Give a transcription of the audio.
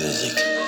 music.